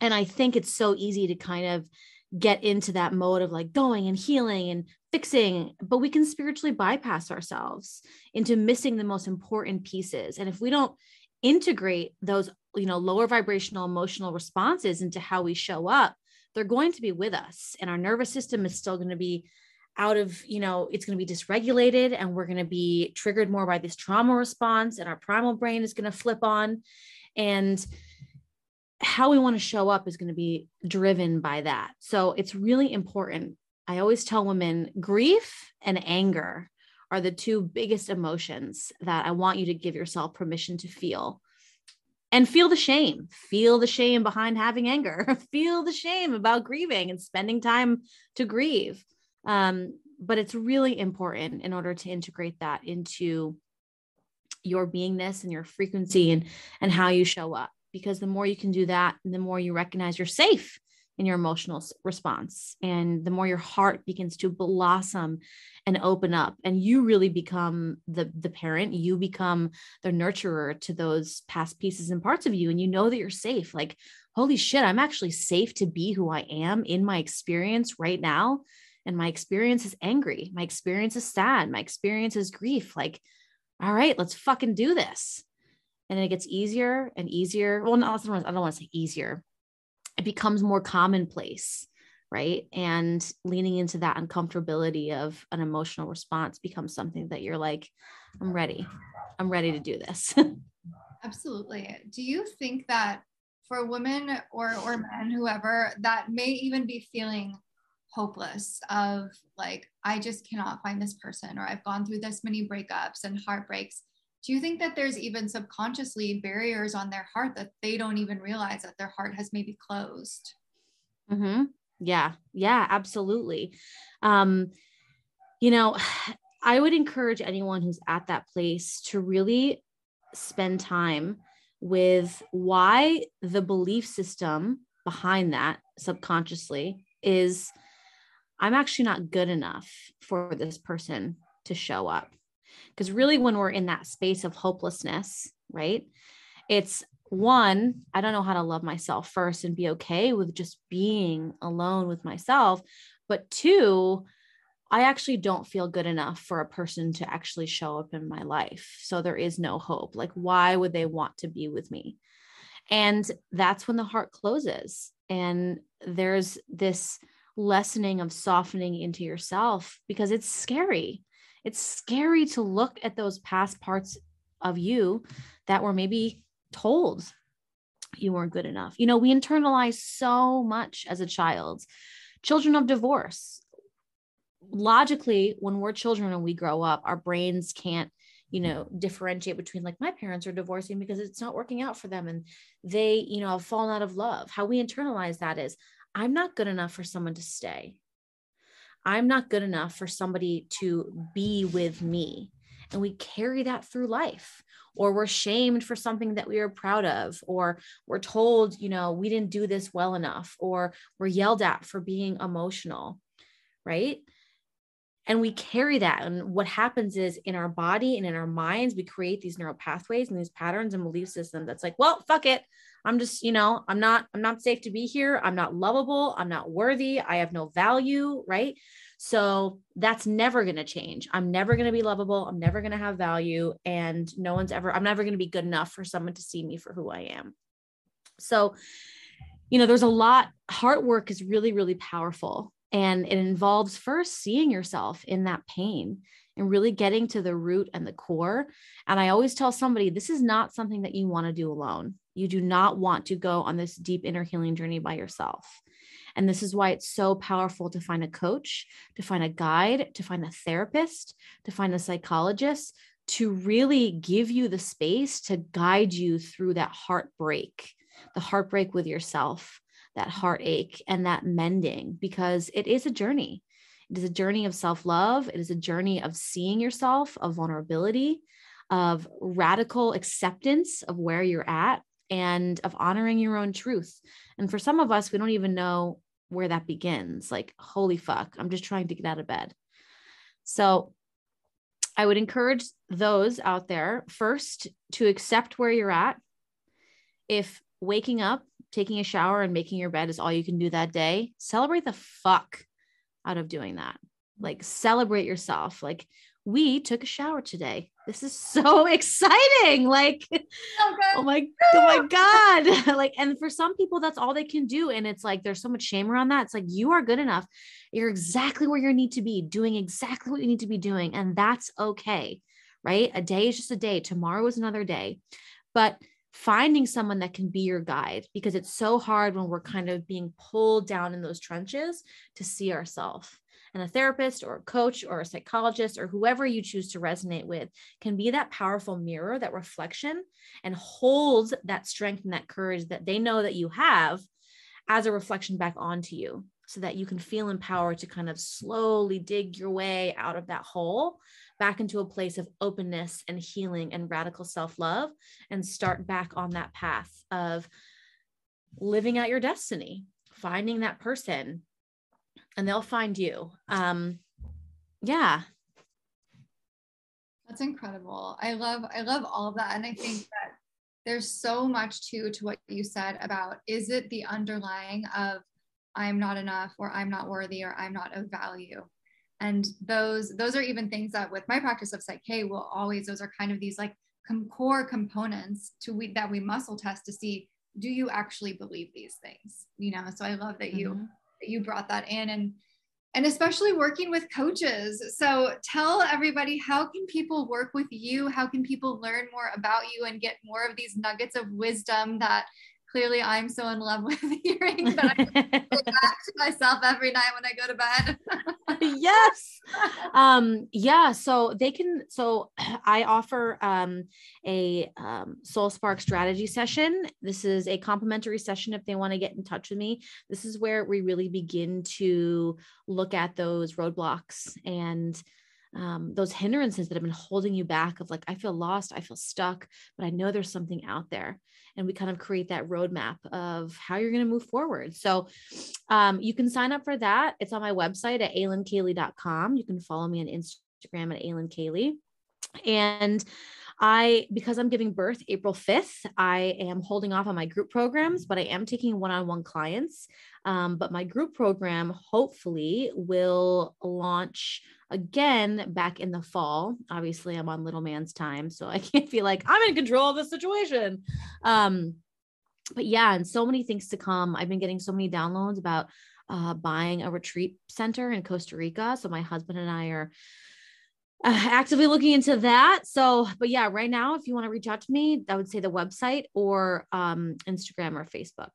and I think it's so easy to kind of get into that mode of like going and healing and fixing, but we can spiritually bypass ourselves into missing the most important pieces. And if we don't integrate those, you know, lower vibrational emotional responses into how we show up, they're going to be with us and our nervous system is still going to be out of you know it's going to be dysregulated and we're going to be triggered more by this trauma response and our primal brain is going to flip on and how we want to show up is going to be driven by that. So it's really important. I always tell women grief and anger are the two biggest emotions that i want you to give yourself permission to feel. And feel the shame. Feel the shame behind having anger. Feel the shame about grieving and spending time to grieve. Um, but it's really important in order to integrate that into your beingness and your frequency and and how you show up because the more you can do that the more you recognize you're safe in your emotional response and the more your heart begins to blossom and open up and you really become the the parent you become the nurturer to those past pieces and parts of you and you know that you're safe. Like holy shit i'm actually safe to be who i am in my experience right now and my experience is angry my experience is sad my experience is grief. Like all right let's fucking do this and then it gets easier and easier. Well not i don't want to say easier. It becomes more commonplace right? And leaning into that uncomfortability of an emotional response becomes something that you're like i'm ready. I'm ready to do this. Absolutely. Do you think that for women or or men whoever that may even be feeling hopeless of like i just cannot find this person or i've gone through this many breakups and heartbreaks do you think that there's even subconsciously barriers on their heart that they don't even realize that their heart has maybe closed mm-hmm. yeah yeah absolutely um you know i would encourage anyone who's at that place to really spend time with why the belief system behind that subconsciously is I'm actually not good enough for this person to show up. Because really, when we're in that space of hopelessness, right? It's one, I don't know how to love myself first and be okay with just being alone with myself. But two, I actually don't feel good enough for a person to actually show up in my life. So there is no hope. Like, why would they want to be with me? And that's when the heart closes. And there's this lessening of softening into yourself because it's scary. It's scary to look at those past parts of you that were maybe told you weren't good enough. You know, we internalize so much as a child. Children of divorce. Logically, when we're children and we grow up, our brains can't you know differentiate between like my parents are divorcing because it's not working out for them and they you know have fallen out of love how we internalize that is I'm not good enough for someone to stay. I'm not good enough for somebody to be with me. And we carry that through life, or we're shamed for something that we are proud of, or we're told, you know, we didn't do this well enough, or we're yelled at for being emotional, right? And we carry that. And what happens is in our body and in our minds, we create these neural pathways and these patterns and belief systems that's like, well, fuck it. I'm just, you know, I'm not, I'm not safe to be here. I'm not lovable. I'm not worthy. I have no value. Right. So that's never going to change. I'm never going to be lovable. I'm never going to have value. And no one's ever, I'm never going to be good enough for someone to see me for who I am. So, you know, there's a lot, heart work is really, really powerful. And it involves first seeing yourself in that pain and really getting to the root and the core. And I always tell somebody this is not something that you want to do alone. You do not want to go on this deep inner healing journey by yourself. And this is why it's so powerful to find a coach, to find a guide, to find a therapist, to find a psychologist, to really give you the space to guide you through that heartbreak, the heartbreak with yourself, that heartache, and that mending, because it is a journey. It is a journey of self love. It is a journey of seeing yourself, of vulnerability, of radical acceptance of where you're at, and of honoring your own truth. And for some of us, we don't even know where that begins. Like, holy fuck, I'm just trying to get out of bed. So, I would encourage those out there first to accept where you're at. If waking up, taking a shower, and making your bed is all you can do that day, celebrate the fuck out of doing that. Like celebrate yourself. Like we took a shower today. This is so exciting. Like, oh, oh my, oh my God. like, and for some people, that's all they can do. And it's like, there's so much shame around that. It's like, you are good enough. You're exactly where you need to be, doing exactly what you need to be doing. And that's okay. Right. A day is just a day. Tomorrow is another day. But finding someone that can be your guide because it's so hard when we're kind of being pulled down in those trenches to see ourselves. And a therapist or a coach or a psychologist or whoever you choose to resonate with can be that powerful mirror, that reflection, and holds that strength and that courage that they know that you have as a reflection back onto you so that you can feel empowered to kind of slowly dig your way out of that hole back into a place of openness and healing and radical self love and start back on that path of living out your destiny, finding that person, and they'll find you. Um, yeah. That's incredible. I love I love all of that and I think that there's so much too to what you said about is it the underlying of I'm not enough or I'm not worthy or I'm not of value and those those are even things that with my practice of psych will always those are kind of these like com- core components to we that we muscle test to see do you actually believe these things you know so i love that you mm-hmm. You brought that in and and especially working with coaches. So tell everybody how can people work with you? How can people learn more about you and get more of these nuggets of wisdom that clearly I'm so in love with hearing that I go back to myself every night when I go to bed. yes. Um, yeah. So they can, so I offer um, a um, Soul Spark strategy session. This is a complimentary session if they want to get in touch with me. This is where we really begin to look at those roadblocks and um, those hindrances that have been holding you back of like, I feel lost, I feel stuck, but I know there's something out there. And we kind of create that roadmap of how you're going to move forward. So um, you can sign up for that. It's on my website at alyncaley.com. You can follow me on Instagram at alyncaley. And I, because I'm giving birth April 5th, I am holding off on my group programs, but I am taking one on one clients. Um, but my group program hopefully will launch again back in the fall. Obviously, I'm on little man's time, so I can't feel like I'm in control of the situation. Um, but yeah, and so many things to come. I've been getting so many downloads about uh, buying a retreat center in Costa Rica. So my husband and I are uh, actively looking into that. So, but yeah, right now, if you want to reach out to me, I would say the website or um, Instagram or Facebook.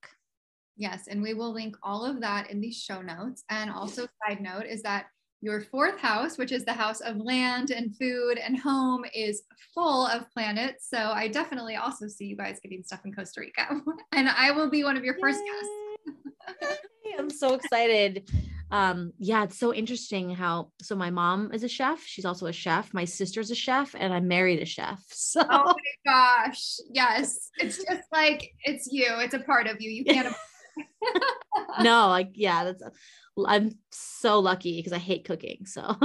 Yes, and we will link all of that in the show notes. And also, side note is that your fourth house, which is the house of land and food and home, is full of planets. So I definitely also see you guys getting stuff in Costa Rica. and I will be one of your Yay. first guests. I'm so excited. Um, yeah, it's so interesting how so my mom is a chef, she's also a chef, my sister's a chef, and I'm married a chef. So oh my gosh. Yes. It's just like it's you, it's a part of you. You can't no, like yeah, that's I'm so lucky because I hate cooking. So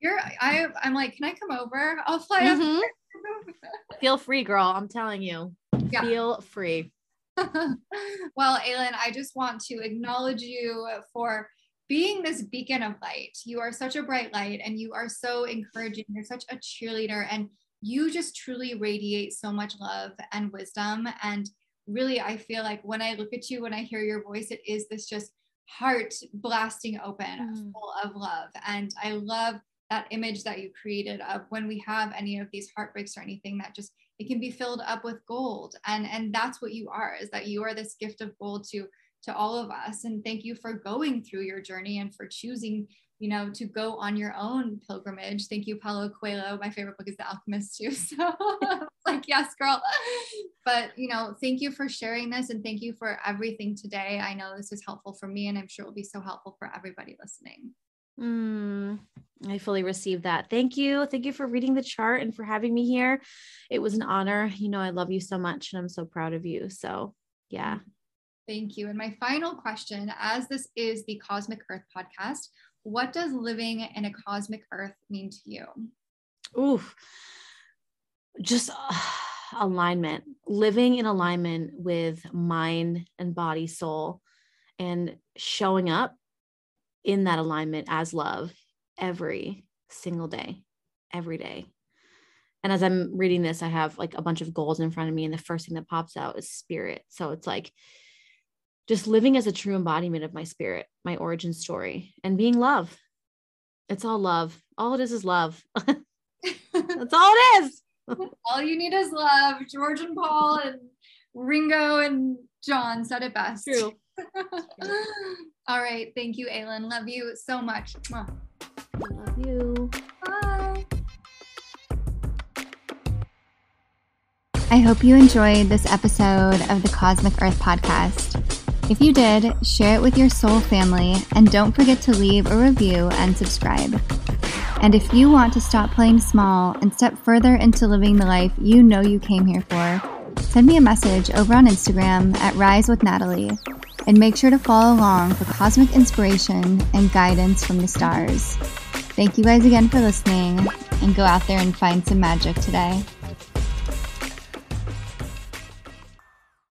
you're I I'm like, can I come over? I'll fly mm-hmm. up. Feel free, girl. I'm telling you. Yeah. Feel free. well, Alyn, I just want to acknowledge you for being this beacon of light. You are such a bright light and you are so encouraging. You're such a cheerleader and you just truly radiate so much love and wisdom. And really, I feel like when I look at you, when I hear your voice, it is this just heart blasting open, mm. full of love. And I love that image that you created of when we have any of these heartbreaks or anything that just it can be filled up with gold and and that's what you are is that you are this gift of gold to to all of us and thank you for going through your journey and for choosing you know, to go on your own pilgrimage. Thank you, Paulo Coelho. My favorite book is The Alchemist too. So like, yes, girl. But you know, thank you for sharing this and thank you for everything today. I know this is helpful for me and I'm sure it will be so helpful for everybody listening. Mm, I fully received that. Thank you. Thank you for reading the chart and for having me here. It was an honor. You know, I love you so much and I'm so proud of you. So, yeah. Thank you. And my final question, as this is the Cosmic Earth podcast, what does living in a cosmic earth mean to you? Oof. Just uh, alignment, living in alignment with mind and body, soul, and showing up in that alignment as love every single day, every day. And as I'm reading this, I have like a bunch of goals in front of me, and the first thing that pops out is spirit. So it's like just living as a true embodiment of my spirit, my origin story, and being love. It's all love. All it is is love. That's all it is. all you need is love. George and Paul and Ringo and John said it best. True. all right. Thank you, Alyn. Love you so much. Love you. Bye. I hope you enjoyed this episode of the Cosmic Earth Podcast. If you did, share it with your soul family and don't forget to leave a review and subscribe. And if you want to stop playing small and step further into living the life you know you came here for, send me a message over on Instagram at Rise with Natalie and make sure to follow along for cosmic inspiration and guidance from the stars. Thank you guys again for listening and go out there and find some magic today.